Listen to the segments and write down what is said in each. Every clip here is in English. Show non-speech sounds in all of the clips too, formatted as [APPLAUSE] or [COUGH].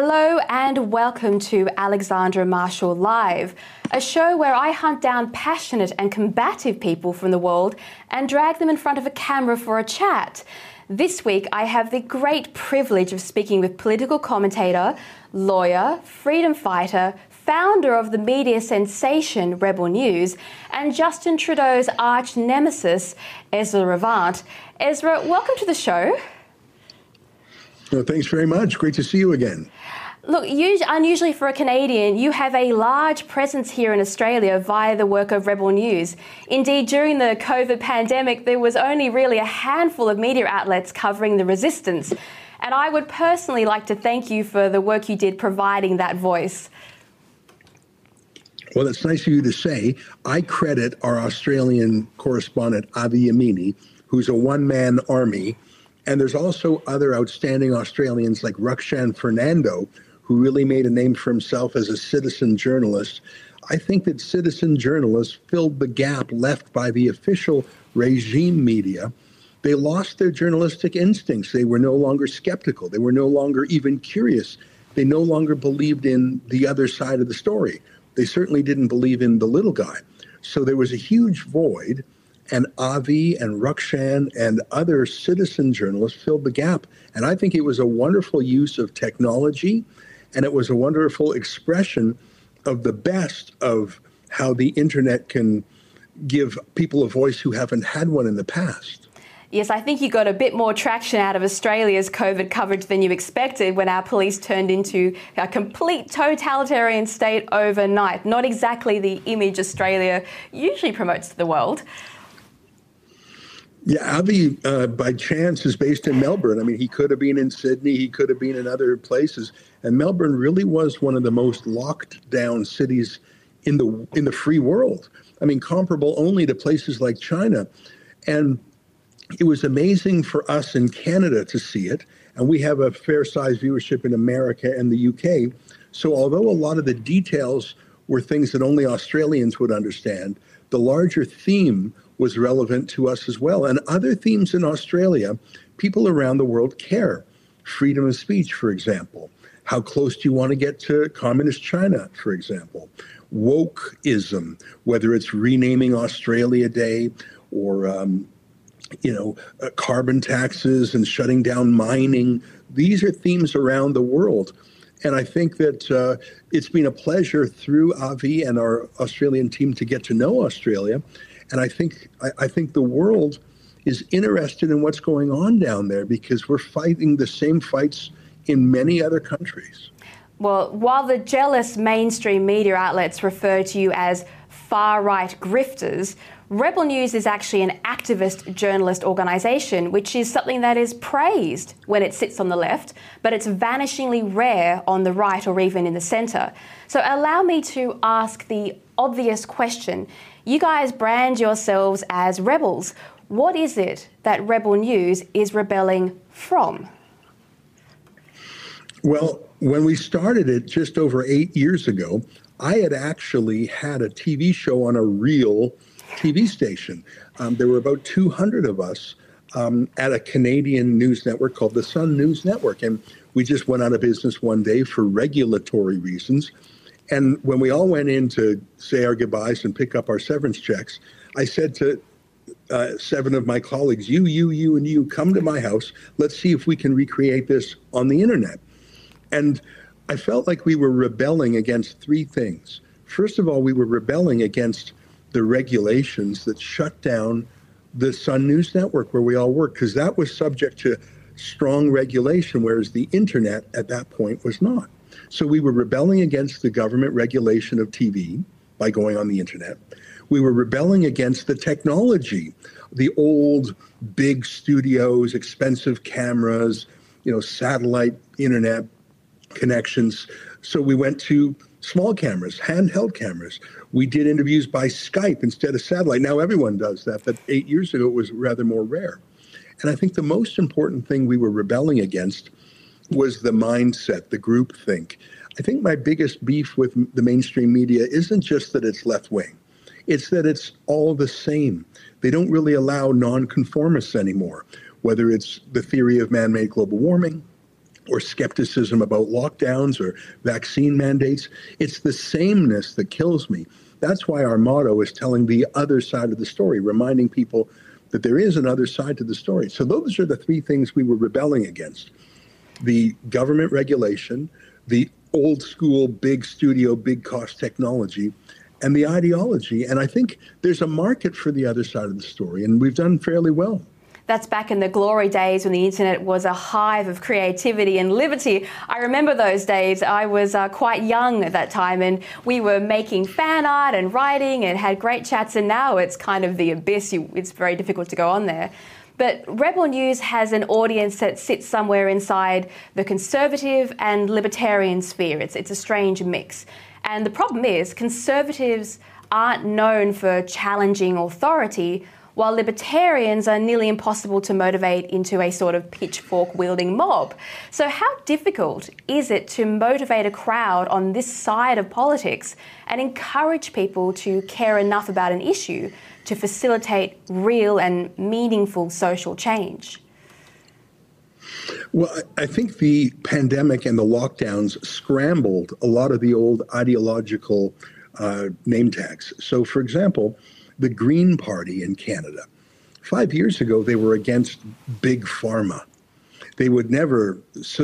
Hello and welcome to Alexandra Marshall Live, a show where I hunt down passionate and combative people from the world and drag them in front of a camera for a chat. This week, I have the great privilege of speaking with political commentator, lawyer, freedom fighter, founder of the media sensation Rebel News, and Justin Trudeau's arch nemesis, Ezra Levant. Ezra, welcome to the show. Well, thanks very much. Great to see you again. Look, unusually for a Canadian, you have a large presence here in Australia via the work of Rebel News. Indeed, during the COVID pandemic, there was only really a handful of media outlets covering the resistance. And I would personally like to thank you for the work you did providing that voice. Well, it's nice of you to say. I credit our Australian correspondent, Avi Yamini, who's a one man army and there's also other outstanding Australians like Rukshan Fernando, who really made a name for himself as a citizen journalist. I think that citizen journalists filled the gap left by the official regime media. They lost their journalistic instincts. They were no longer skeptical. They were no longer even curious. They no longer believed in the other side of the story. They certainly didn't believe in the little guy. So there was a huge void and Avi and Rukshan and other citizen journalists filled the gap. And I think it was a wonderful use of technology and it was a wonderful expression of the best of how the internet can give people a voice who haven't had one in the past. Yes, I think you got a bit more traction out of Australia's COVID coverage than you expected when our police turned into a complete totalitarian state overnight. Not exactly the image Australia usually promotes to the world. Yeah, Avi, uh, by chance, is based in Melbourne. I mean, he could have been in Sydney, he could have been in other places, and Melbourne really was one of the most locked down cities in the in the free world. I mean, comparable only to places like China, and it was amazing for us in Canada to see it. And we have a fair sized viewership in America and the UK. So, although a lot of the details were things that only Australians would understand, the larger theme was relevant to us as well. And other themes in Australia, people around the world care. Freedom of speech, for example. How close do you want to get to communist China, for example? Wokeism, whether it's renaming Australia Day or, um, you know, uh, carbon taxes and shutting down mining. These are themes around the world. And I think that uh, it's been a pleasure through Avi and our Australian team to get to know Australia and I think I, I think the world is interested in what's going on down there because we're fighting the same fights in many other countries. Well, while the jealous mainstream media outlets refer to you as far right grifters, Rebel News is actually an activist journalist organisation, which is something that is praised when it sits on the left, but it's vanishingly rare on the right or even in the centre. So, allow me to ask the obvious question you guys brand yourselves as rebels. What is it that Rebel News is rebelling from? Well, when we started it just over eight years ago, I had actually had a TV show on a real TV station. Um, there were about 200 of us um, at a Canadian news network called the Sun News Network. And we just went out of business one day for regulatory reasons. And when we all went in to say our goodbyes and pick up our severance checks, I said to uh, seven of my colleagues, you, you, you, and you, come to my house. Let's see if we can recreate this on the internet. And I felt like we were rebelling against three things. First of all, we were rebelling against the regulations that shut down the Sun News Network where we all work, because that was subject to strong regulation, whereas the internet at that point was not. So we were rebelling against the government regulation of TV by going on the internet. We were rebelling against the technology, the old big studios, expensive cameras, you know, satellite internet connections. So we went to small cameras, handheld cameras. We did interviews by Skype instead of satellite. Now everyone does that, but eight years ago it was rather more rare. And I think the most important thing we were rebelling against was the mindset, the group think. I think my biggest beef with the mainstream media isn't just that it's left wing, it's that it's all the same. They don't really allow nonconformists anymore, whether it's the theory of man made global warming, or skepticism about lockdowns or vaccine mandates. It's the sameness that kills me. That's why our motto is telling the other side of the story, reminding people that there is another side to the story. So those are the three things we were rebelling against the government regulation, the old school big studio, big cost technology, and the ideology. And I think there's a market for the other side of the story, and we've done fairly well. That's back in the glory days when the internet was a hive of creativity and liberty. I remember those days. I was uh, quite young at that time and we were making fan art and writing and had great chats, and now it's kind of the abyss. You, it's very difficult to go on there. But Rebel News has an audience that sits somewhere inside the conservative and libertarian sphere. It's, it's a strange mix. And the problem is, conservatives aren't known for challenging authority while libertarians are nearly impossible to motivate into a sort of pitchfork wielding mob. So, how difficult is it to motivate a crowd on this side of politics and encourage people to care enough about an issue to facilitate real and meaningful social change? Well, I think the pandemic and the lockdowns scrambled a lot of the old ideological uh, name tags. So, for example, the Green Party in Canada. Five years ago, they were against big pharma. They would never,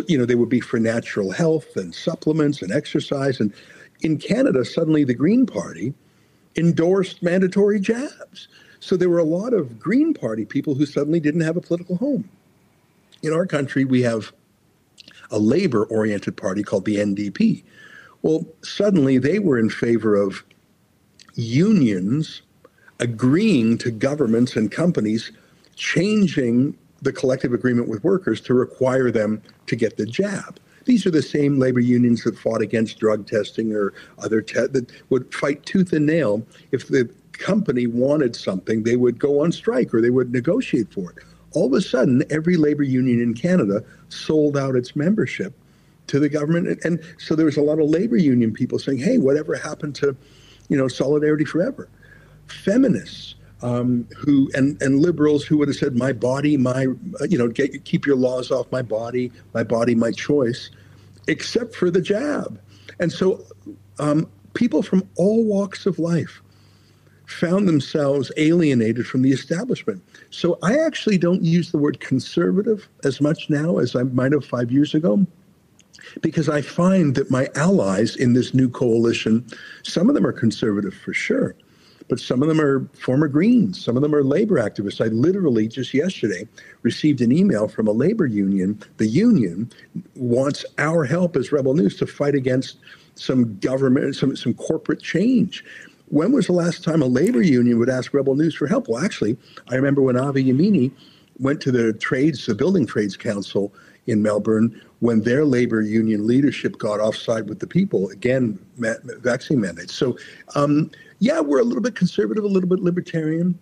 you know, they would be for natural health and supplements and exercise. And in Canada, suddenly the Green Party endorsed mandatory jabs. So there were a lot of Green Party people who suddenly didn't have a political home. In our country, we have a labor oriented party called the NDP. Well, suddenly they were in favor of unions agreeing to governments and companies changing the collective agreement with workers to require them to get the jab. These are the same labor unions that fought against drug testing or other te- that would fight tooth and nail if the company wanted something, they would go on strike or they would negotiate for it. All of a sudden, every labor union in Canada sold out its membership to the government, and so there was a lot of labor union people saying, "Hey, whatever happened to, you know, solidarity forever?" Feminists um, who and, and liberals who would have said, "My body, my you know, get, keep your laws off my body, my body, my choice," except for the jab. And so, um, people from all walks of life found themselves alienated from the establishment. So I actually don't use the word conservative as much now as I might have five years ago because I find that my allies in this new coalition, some of them are conservative for sure, but some of them are former Greens, some of them are labor activists. I literally just yesterday received an email from a labor union. The union wants our help as Rebel News to fight against some government, some, some corporate change. When was the last time a labor union would ask Rebel News for help? Well, actually, I remember when Avi Yamini went to the trades, the Building Trades Council in Melbourne, when their labor union leadership got offside with the people, again, ma- vaccine mandates. So, um, yeah, we're a little bit conservative, a little bit libertarian.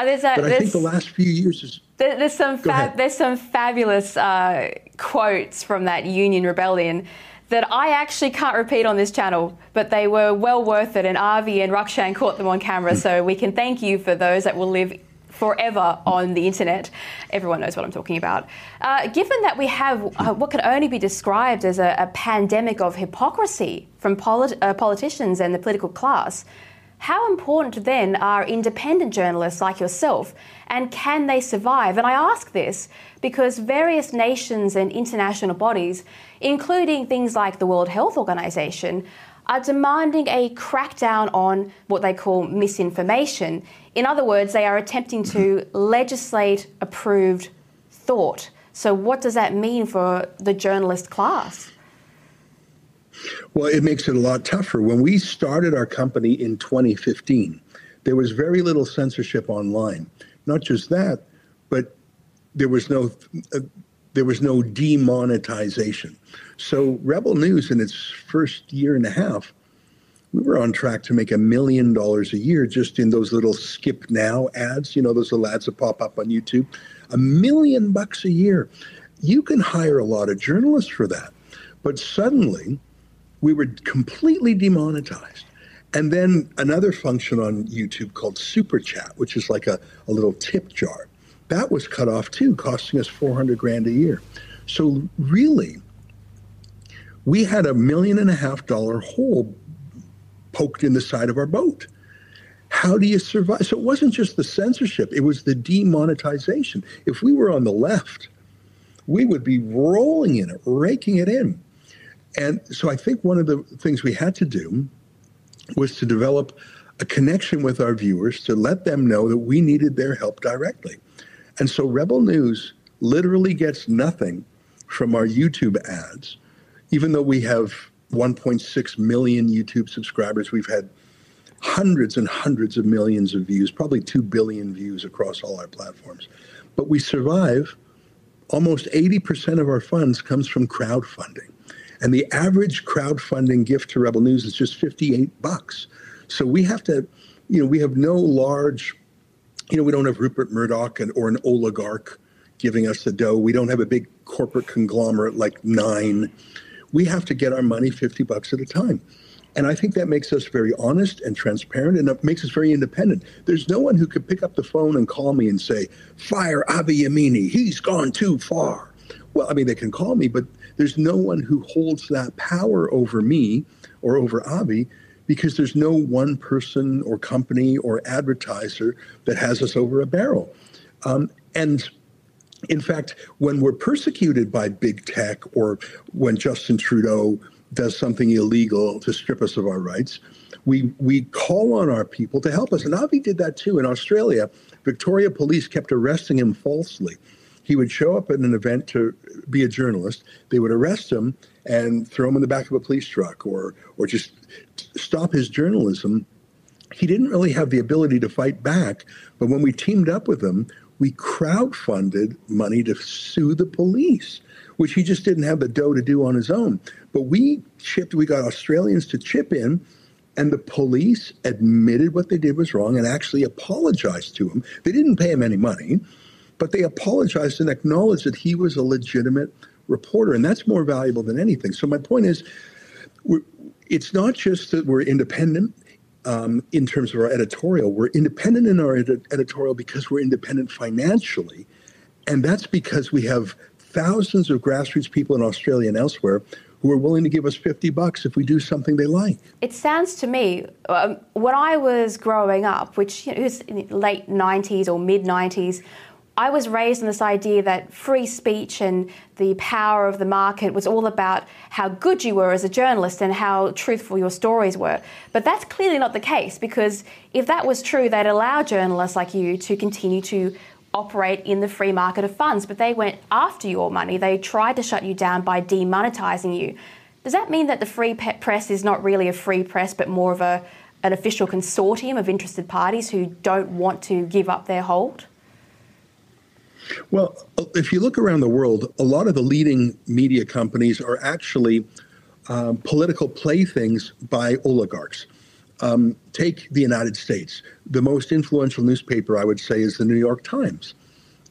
Uh, a, but I think the last few years is. There, there's some fab, there's some fabulous uh, quotes from that Union Rebellion that I actually can't repeat on this channel, but they were well worth it. And Avi and Rukshan caught them on camera, so we can thank you for those that will live forever on the internet. Everyone knows what I'm talking about. Uh, given that we have uh, what can only be described as a, a pandemic of hypocrisy from polit- uh, politicians and the political class, how important then are independent journalists like yourself, and can they survive? And I ask this because various nations and international bodies, including things like the World Health Organization, are demanding a crackdown on what they call misinformation. In other words, they are attempting to [LAUGHS] legislate approved thought. So, what does that mean for the journalist class? Well, it makes it a lot tougher. When we started our company in 2015, there was very little censorship online. Not just that, but there was no uh, there was no demonetization. So Rebel News in its first year and a half, we were on track to make a million dollars a year just in those little skip now ads, you know, those little ads that pop up on YouTube. A million bucks a year. You can hire a lot of journalists for that. But suddenly we were completely demonetized. And then another function on YouTube called Super Chat, which is like a, a little tip jar. That was cut off too, costing us 400 grand a year. So really, we had a million and a half dollar hole poked in the side of our boat. How do you survive? So it wasn't just the censorship, it was the demonetization. If we were on the left, we would be rolling in it, raking it in. And so I think one of the things we had to do was to develop a connection with our viewers to let them know that we needed their help directly. And so Rebel News literally gets nothing from our YouTube ads, even though we have 1.6 million YouTube subscribers. We've had hundreds and hundreds of millions of views, probably 2 billion views across all our platforms. But we survive. Almost 80% of our funds comes from crowdfunding. And the average crowdfunding gift to Rebel News is just 58 bucks. So we have to, you know, we have no large, you know, we don't have Rupert Murdoch and, or an oligarch giving us the dough. We don't have a big corporate conglomerate like Nine. We have to get our money 50 bucks at a time. And I think that makes us very honest and transparent and it makes us very independent. There's no one who could pick up the phone and call me and say, fire Avi Yamini, he's gone too far. Well, I mean, they can call me, but there's no one who holds that power over me or over Avi because there's no one person or company or advertiser that has us over a barrel. Um, and in fact, when we're persecuted by big tech or when Justin Trudeau does something illegal to strip us of our rights, we, we call on our people to help us. And Avi did that too. In Australia, Victoria police kept arresting him falsely he would show up at an event to be a journalist. They would arrest him and throw him in the back of a police truck or or just stop his journalism. He didn't really have the ability to fight back, but when we teamed up with him, we crowdfunded money to sue the police, which he just didn't have the dough to do on his own. But we chipped, we got Australians to chip in, and the police admitted what they did was wrong and actually apologized to him. They didn't pay him any money but they apologized and acknowledged that he was a legitimate reporter, and that's more valuable than anything. So my point is, it's not just that we're independent um, in terms of our editorial. We're independent in our ed- editorial because we're independent financially, and that's because we have thousands of grassroots people in Australia and elsewhere who are willing to give us 50 bucks if we do something they like. It sounds to me, um, when I was growing up, which you know, was late 90s or mid 90s, I was raised in this idea that free speech and the power of the market was all about how good you were as a journalist and how truthful your stories were. But that's clearly not the case because if that was true, they'd allow journalists like you to continue to operate in the free market of funds, but they went after your money. They tried to shut you down by demonetizing you. Does that mean that the free press is not really a free press, but more of a, an official consortium of interested parties who don't want to give up their hold? Well, if you look around the world, a lot of the leading media companies are actually um, political playthings by oligarchs. Um, take the United States. The most influential newspaper, I would say, is the New York Times.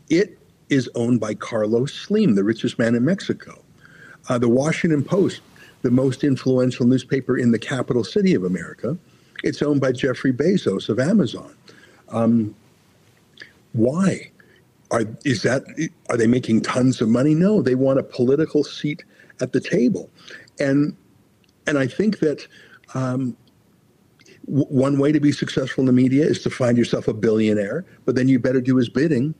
It is owned by Carlos Slim, the richest man in Mexico. Uh, the Washington Post, the most influential newspaper in the capital city of America, it's owned by Jeffrey Bezos of Amazon. Um, why? Are, is that, are they making tons of money? No, they want a political seat at the table. And, and I think that um, w- one way to be successful in the media is to find yourself a billionaire, but then you better do his bidding.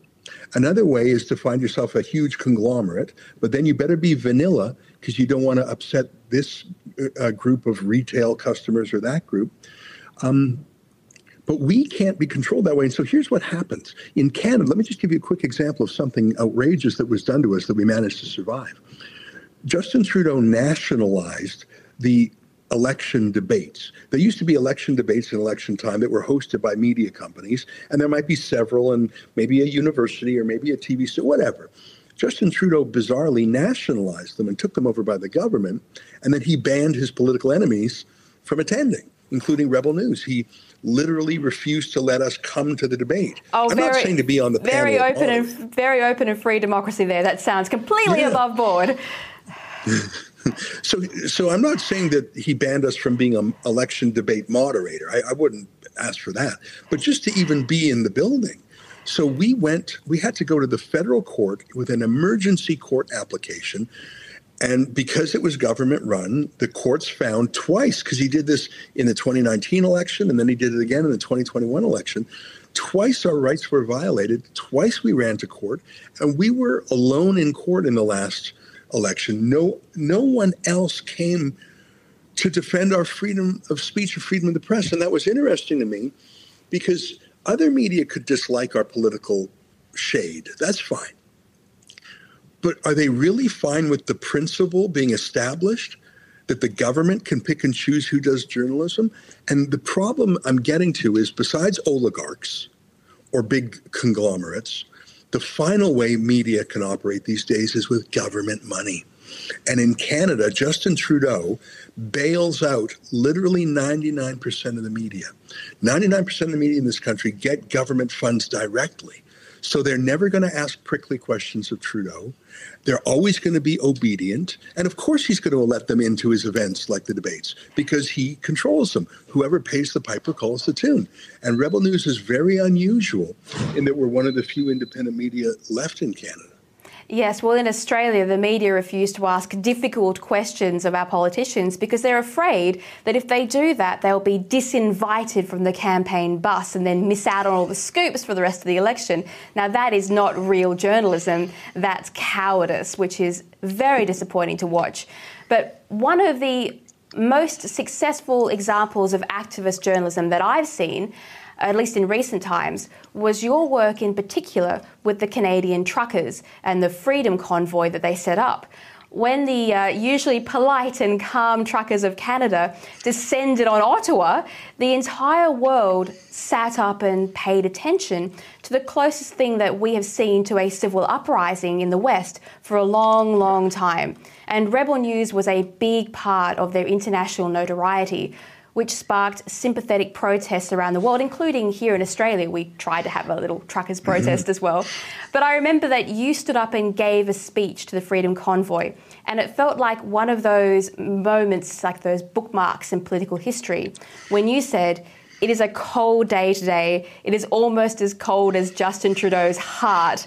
Another way is to find yourself a huge conglomerate, but then you better be vanilla because you don't want to upset this uh, group of retail customers or that group. Um, but we can't be controlled that way. And so here's what happens in Canada. Let me just give you a quick example of something outrageous that was done to us that we managed to survive. Justin Trudeau nationalized the election debates. There used to be election debates in election time that were hosted by media companies, and there might be several, and maybe a university or maybe a TV show, whatever. Justin Trudeau bizarrely nationalized them and took them over by the government, and then he banned his political enemies from attending, including Rebel News. He literally refused to let us come to the debate. Oh, I'm very, not saying to be on the very panel open and oh. very open and free democracy there. That sounds completely Yeah. above board. [LAUGHS] So, so I'm not saying that he banned us from being an election debate moderator. I, I wouldn't ask for that, but just to even be in the building. So we went. We had to go to the federal court with an emergency court application, and because it was government run, the courts found twice because he did this in the 2019 election and then he did it again in the 2021 election. Twice our rights were violated. Twice we ran to court, and we were alone in court in the last election. No, no one else came to defend our freedom of speech or freedom of the press, and that was interesting to me because other media could dislike our political shade. That's fine. But are they really fine with the principle being established that the government can pick and choose who does journalism? And the problem I'm getting to is besides oligarchs or big conglomerates, the final way media can operate these days is with government money. And in Canada, Justin Trudeau bails out literally 99% of the media. 99% of the media in this country get government funds directly. So they're never going to ask prickly questions of Trudeau. They're always going to be obedient. And of course, he's going to let them into his events like the debates because he controls them. Whoever pays the piper calls the tune. And Rebel News is very unusual in that we're one of the few independent media left in Canada. Yes, well, in Australia, the media refuse to ask difficult questions of our politicians because they're afraid that if they do that, they'll be disinvited from the campaign bus and then miss out on all the scoops for the rest of the election. Now, that is not real journalism, that's cowardice, which is very disappointing to watch. But one of the most successful examples of activist journalism that I've seen at least in recent times, was your work in particular with the Canadian truckers and the Freedom Convoy that they set up. When the uh, usually polite and calm truckers of Canada descended on Ottawa, the entire world sat up and paid attention to the closest thing that we have seen to a civil uprising in the West for a long, long time. And Rebel News was a big part of their international notoriety which sparked sympathetic protests around the world, including here in Australia. We tried to have a little truckers' mm-hmm. protest as well. But I remember that you stood up and gave a speech to the Freedom Convoy, and it felt like one of those moments, like those bookmarks in political history, when you said, it is a cold day today. It is almost as cold as Justin Trudeau's heart.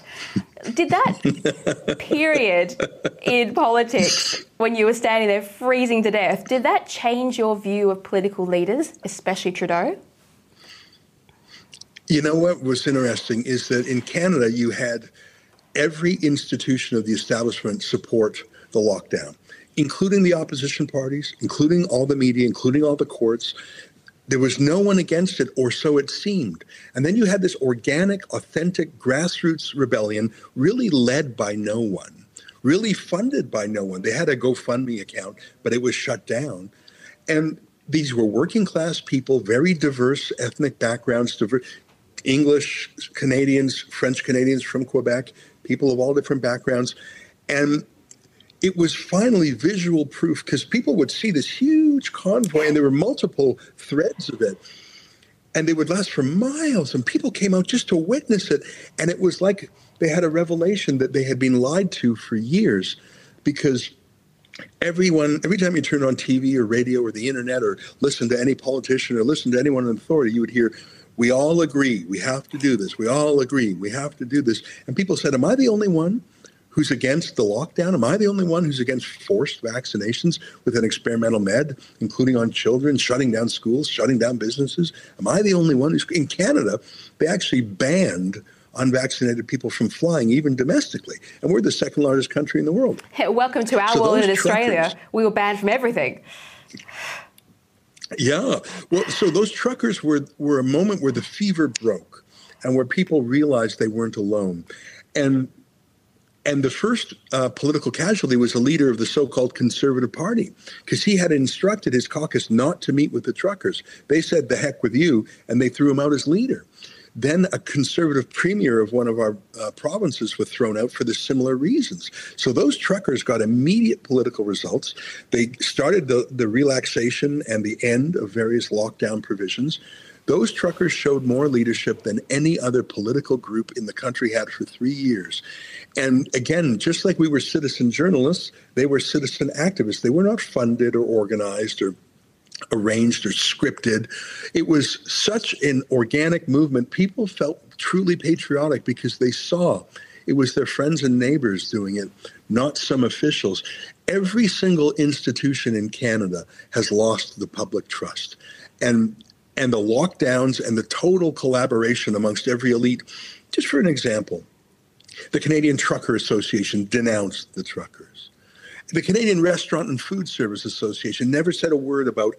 Did that [LAUGHS] period in politics, when you were standing there freezing to death, did that change your view of political leaders, especially Trudeau? You know what was interesting is that in Canada, you had every institution of the establishment support the lockdown, including the opposition parties, including all the media, including all the courts. There was no one against it, or so it seemed. And then you had this organic, authentic grassroots rebellion, really led by no one, really funded by no one. They had a GoFundMe account, but it was shut down. And these were working class people, very diverse ethnic backgrounds, diverse English Canadians, French Canadians from Quebec, people of all different backgrounds. And it was finally visual proof because people would see this huge convoy and there were multiple threads of it. And they would last for miles and people came out just to witness it. And it was like they had a revelation that they had been lied to for years because everyone every time you turn on tv or radio or the internet or listen to any politician or listen to anyone in authority you would hear we all agree we have to do this. We all agree we have to do this. And people said am i the only one who's against the lockdown? Am I the only one who's against forced vaccinations with an experimental med, including on children, shutting down schools, shutting down businesses? Am I the only one who's in Canada? They actually banned unvaccinated people from flying, even domestically. And we're the second largest country in the world. Hey, welcome to our so world in Australia. We were banned from everything. Yeah. Well, so those truckers were, were a moment where the fever broke and where people realized they weren't alone. And and the first uh, political casualty was a leader of the so-called Conservative Party, because he had instructed his caucus not to meet with the truckers. They said, "The heck with you," and they threw him out as leader. Then a conservative premier of one of our uh, provinces was thrown out for the similar reasons. So those truckers got immediate political results. They started the, the relaxation and the end of various lockdown provisions. Those truckers showed more leadership than any other political group in the country had for three years. And again, just like we were citizen journalists, they were citizen activists. They were not funded or organized or arranged or scripted. It was such an organic movement. People felt truly patriotic because they saw it was their friends and neighbors doing it, not some officials. Every single institution in Canada has lost the public trust. And and the lockdowns and the total collaboration amongst every elite. Just for an example, the Canadian Trucker Association denounced the truckers. The Canadian Restaurant and Food Service Association never said a word about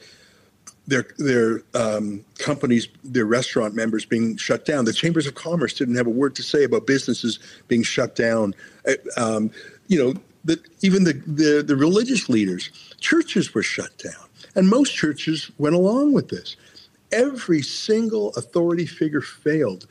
their their um, companies, their restaurant members being shut down. The chambers of commerce didn't have a word to say about businesses being shut down. Uh, um, you know, the, even the, the the religious leaders, churches were shut down, and most churches went along with this. Every single authority figure failed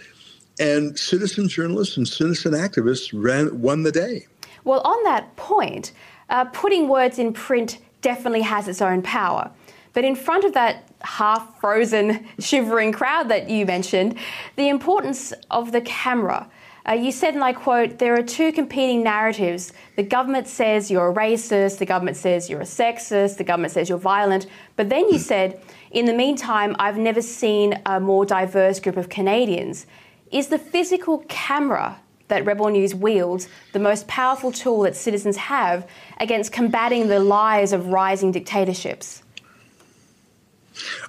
and citizen journalists and citizen activists ran, won the day. Well, on that point, uh, putting words in print definitely has its own power. But in front of that half frozen, [LAUGHS] shivering crowd that you mentioned, the importance of the camera. Uh, you said, and I quote, there are two competing narratives. The government says you're a racist, the government says you're a sexist, the government says you're violent. But then you said, in the meantime, I've never seen a more diverse group of Canadians. Is the physical camera that Rebel News wields the most powerful tool that citizens have against combating the lies of rising dictatorships?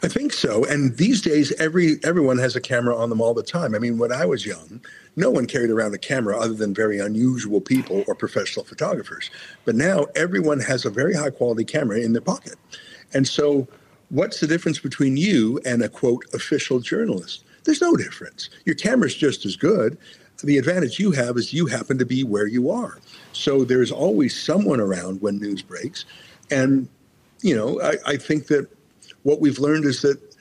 I think so. And these days, every everyone has a camera on them all the time. I mean, when I was young, no one carried around a camera other than very unusual people or professional photographers. But now everyone has a very high quality camera in their pocket. And so, what's the difference between you and a quote official journalist? There's no difference. Your camera's just as good. The advantage you have is you happen to be where you are. So there's always someone around when news breaks. And, you know, I, I think that what we've learned is that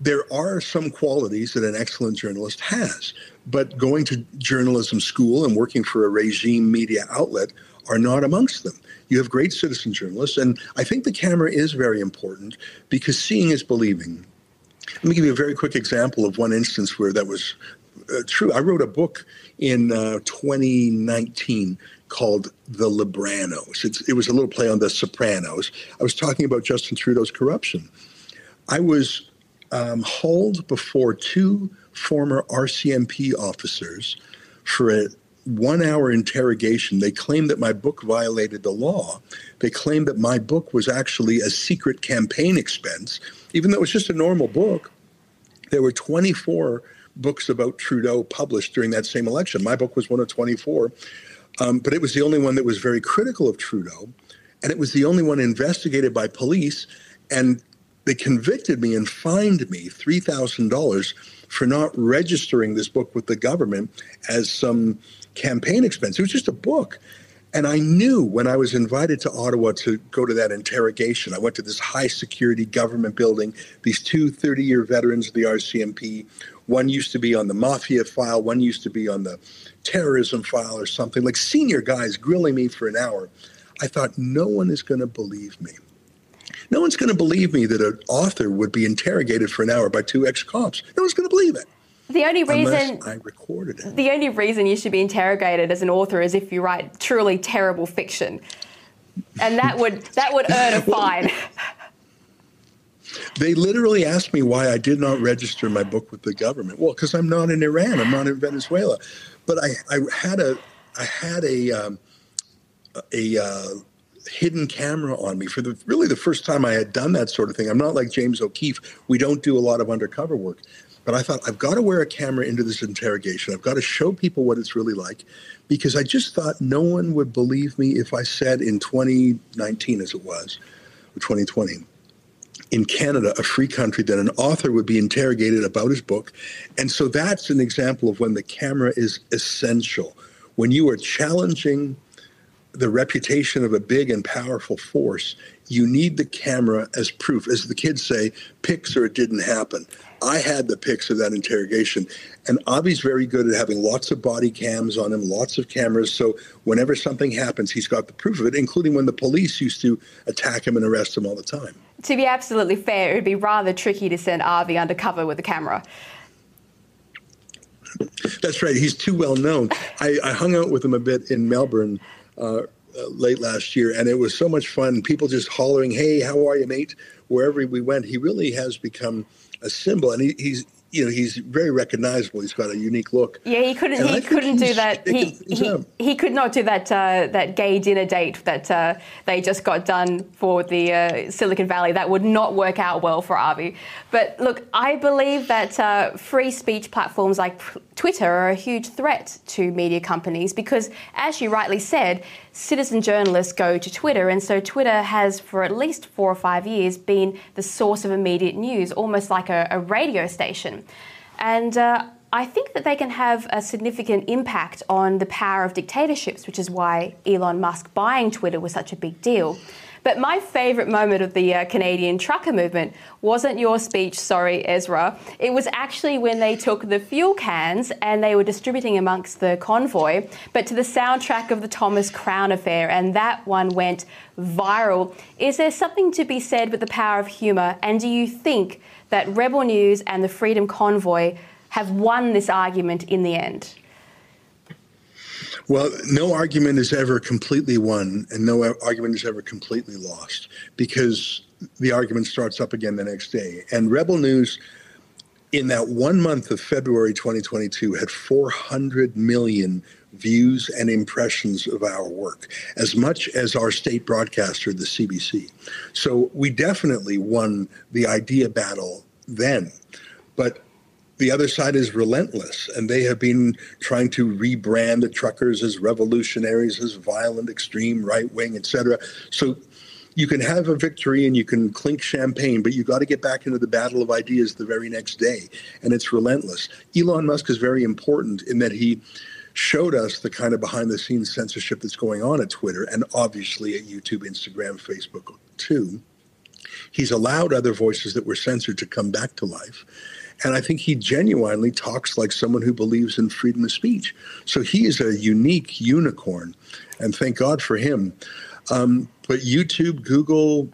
there are some qualities that an excellent journalist has, but going to journalism school and working for a regime media outlet are not amongst them. You have great citizen journalists, and I think the camera is very important because seeing is believing. Let me give you a very quick example of one instance where that was uh, true. I wrote a book in uh, 2019 called The Libranos. It's, it was a little play on The Sopranos. I was talking about Justin Trudeau's corruption. I was um, hauled before two former RCMP officers for a one hour interrogation. They claimed that my book violated the law. They claimed that my book was actually a secret campaign expense, even though it was just a normal book. There were 24 books about Trudeau published during that same election. My book was one of 24, um, but it was the only one that was very critical of Trudeau. And it was the only one investigated by police. And they convicted me and fined me $3,000 for not registering this book with the government as some campaign expense. It was just a book. And I knew when I was invited to Ottawa to go to that interrogation, I went to this high security government building, these two 30 year veterans of the RCMP. One used to be on the mafia file, one used to be on the terrorism file or something, like senior guys grilling me for an hour. I thought, no one is going to believe me. No one's going to believe me that an author would be interrogated for an hour by two ex cops. No one's going to believe it. The only reason I recorded it. The only reason you should be interrogated as an author is if you write truly terrible fiction, and that would that would earn a [LAUGHS] fine. They literally asked me why I did not register my book with the government. Well, because I'm not in Iran, I'm not in Venezuela, but I, I had a I had a um, a uh, hidden camera on me for the really the first time I had done that sort of thing. I'm not like James O'Keefe. We don't do a lot of undercover work. But I thought I've got to wear a camera into this interrogation. I've got to show people what it's really like because I just thought no one would believe me if I said in 2019 as it was or 2020 in Canada, a free country, that an author would be interrogated about his book. And so that's an example of when the camera is essential. When you are challenging the reputation of a big and powerful force, you need the camera as proof. As the kids say, pics or it didn't happen. I had the pics of that interrogation. And Avi's very good at having lots of body cams on him, lots of cameras. So whenever something happens, he's got the proof of it, including when the police used to attack him and arrest him all the time. To be absolutely fair, it would be rather tricky to send Avi undercover with a camera. That's right. He's too well known. I, I hung out with him a bit in Melbourne uh, late last year, and it was so much fun. People just hollering, "Hey, how are you, mate?" Wherever we went, he really has become a symbol, and he, he's you know he's very recognizable. He's got a unique look. Yeah, he couldn't. And he couldn't do that. He, he, he, could not do that. Uh, that gay dinner date that uh, they just got done for the uh, Silicon Valley. That would not work out well for Avi. But look, I believe that uh, free speech platforms like Twitter are a huge threat to media companies because, as you rightly said, citizen journalists go to Twitter, and so Twitter has, for at least four or five years, been the source of immediate news, almost like a, a radio station. And uh, I think that they can have a significant impact on the power of dictatorships, which is why Elon Musk buying Twitter was such a big deal. But my favourite moment of the uh, Canadian trucker movement wasn't your speech, sorry, Ezra. It was actually when they took the fuel cans and they were distributing amongst the convoy, but to the soundtrack of the Thomas Crown affair, and that one went viral. Is there something to be said with the power of humour, and do you think that Rebel News and the Freedom Convoy have won this argument in the end? Well, no argument is ever completely won, and no argument is ever completely lost because the argument starts up again the next day. And Rebel News, in that one month of February 2022, had 400 million views and impressions of our work, as much as our state broadcaster, the CBC. So we definitely won the idea battle then. But the other side is relentless, and they have been trying to rebrand the truckers as revolutionaries, as violent, extreme, right wing, etc. So you can have a victory and you can clink champagne, but you got to get back into the battle of ideas the very next day, and it's relentless. Elon Musk is very important in that he showed us the kind of behind the scenes censorship that's going on at Twitter and obviously at YouTube, Instagram, Facebook too. He's allowed other voices that were censored to come back to life. And I think he genuinely talks like someone who believes in freedom of speech. So he is a unique unicorn, and thank God for him. Um, but YouTube, Google,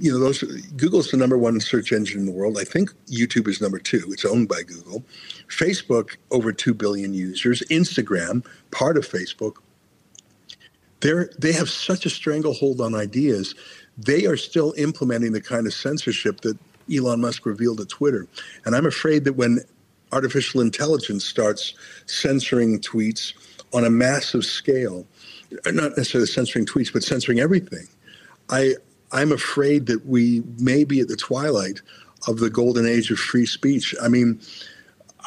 you know, those Google's the number one search engine in the world. I think YouTube is number two. It's owned by Google. Facebook, over two billion users. Instagram, part of Facebook. They're, they have such a stranglehold on ideas. They are still implementing the kind of censorship that Elon Musk revealed at Twitter. And I'm afraid that when artificial intelligence starts censoring tweets on a massive scale, not necessarily censoring tweets, but censoring everything, I, I'm afraid that we may be at the twilight of the golden age of free speech. I mean,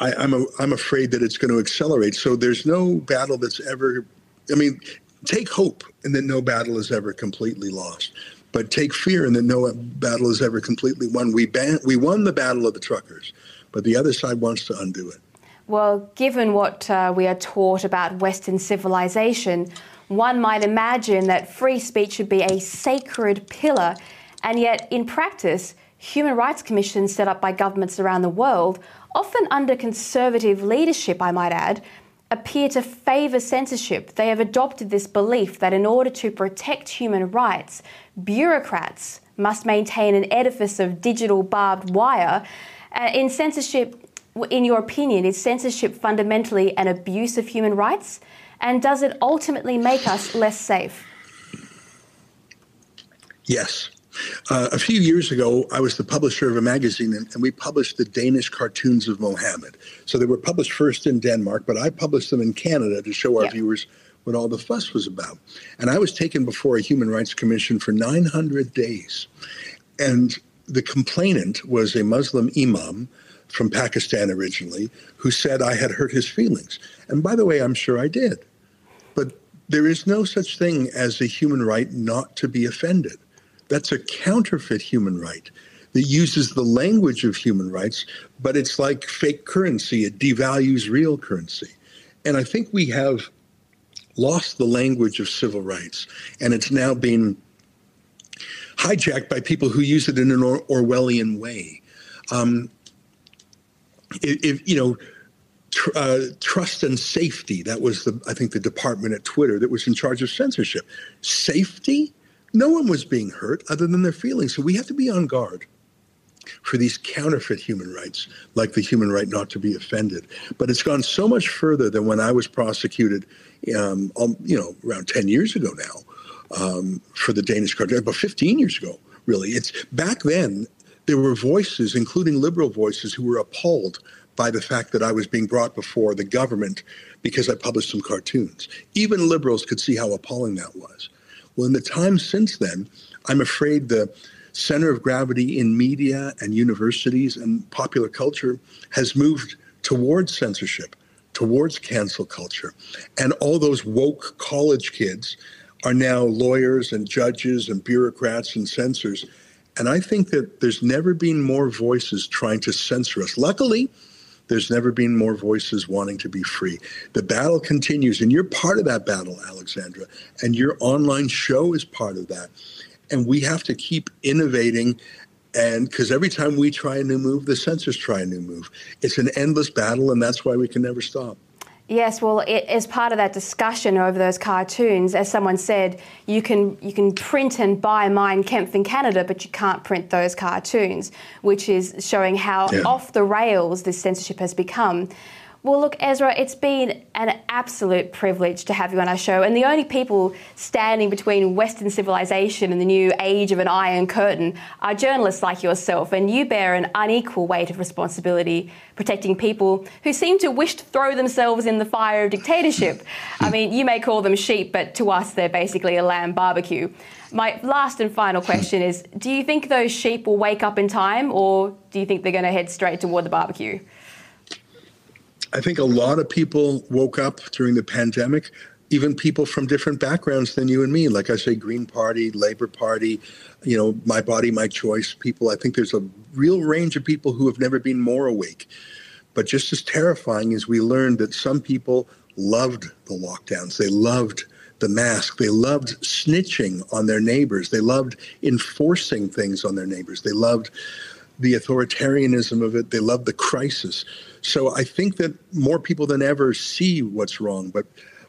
I, am a, I'm afraid that it's going to accelerate. So there's no battle that's ever, I mean, take hope in that no battle is ever completely lost but take fear in that no battle is ever completely won. We, ban- we won the battle of the truckers, but the other side wants to undo it. Well, given what uh, we are taught about Western civilization, one might imagine that free speech should be a sacred pillar, and yet in practice, human rights commissions set up by governments around the world, often under conservative leadership, I might add, appear to favour censorship. They have adopted this belief that in order to protect human rights, bureaucrats must maintain an edifice of digital barbed wire. Uh, in censorship, in your opinion, is censorship fundamentally an abuse of human rights? And does it ultimately make us less safe? Yes. Uh, a few years ago, I was the publisher of a magazine, and, and, we published the Danish cartoons of Mohammed. So they were published first in Denmark, but I published them in Canada to show our yeah. viewers what all the fuss was about. And I was taken before a Human Rights Commission for 900 days. And the complainant was a Muslim imam from Pakistan originally who said I had hurt his feelings. And by the way, I'm sure I did. But there is no such thing as a human right not to be offended. That's a counterfeit human right that uses the language of human rights, but it's like fake currency. It devalues real currency. And I think we have lost the language of civil rights, and it's now being hijacked by people who use it in an or- Orwellian way. Um, if, you know, tr- uh, trust and safety. That was the I think the department at Twitter that was in charge of censorship. Safety. No one was being hurt other than their feelings. So we have to be on guard for these counterfeit human rights, like the human right not to be offended. But it's gone so much further than when I was prosecuted, um, um, you know, around 10 years ago now um, for the Danish cartel, about 15 years ago, really. It's back then, there were voices, including liberal voices, who were appalled by the fact that I was being brought before the government because I published some cartoons. Even liberals could see how appalling that was. Well, in the time since then, I'm afraid the center of gravity in media and universities and popular culture has moved towards censorship, towards cancel culture. And all those woke college kids are now lawyers and judges and bureaucrats and censors. And I think that there's never been more voices trying to censor us. Luckily, there's never been more voices wanting to be free. The battle continues, and you're part of that battle, Alexandra, and your online show is part of that and we have to keep innovating and because every time we try a new move the censors try a new move it's an endless battle and that's why we can never stop Yes, well, it, as part of that discussion over those cartoons, as someone said, you can you can print and buy Mein Kampf in Canada, but you can't print those cartoons, which is showing how yeah. off the rails this censorship has become. Well, look, Ezra, it's been an absolute privilege to have you on our show. And the only people standing between Western civilization and the new age of an Iron Curtain are journalists like yourself. And you bear an unequal weight of responsibility protecting people who seem to wish to throw themselves in the fire of dictatorship. I mean, you may call them sheep, but to us, they're basically a lamb barbecue. My last and final question is Do you think those sheep will wake up in time, or do you think they're going to head straight toward the barbecue? I think a lot of people woke up during the pandemic, even people from different backgrounds than you and me. Like I say, Green Party, Labor Party, you know, My Body, My Choice people. I think there's a real range of people who have never been more awake. But just as terrifying is we learned that some people loved the lockdowns, they loved the mask. They loved snitching on their neighbors. They loved enforcing things on their neighbors. They loved the authoritarianism of it. They loved the crisis. So I think that more people than ever see what's wrong, but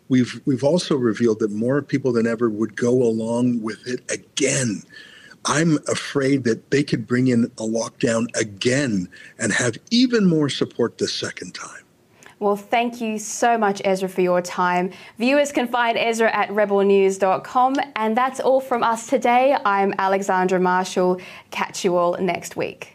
we've we've also revealed that more people than ever would go along with it again. I'm afraid that they could bring in a lockdown again and have even more support the second time. Well, thank you so much, Ezra, for your time. Viewers can find Ezra at rebelnews.com. And that's all from us today. I'm Alexandra Marshall. Catch you all next week.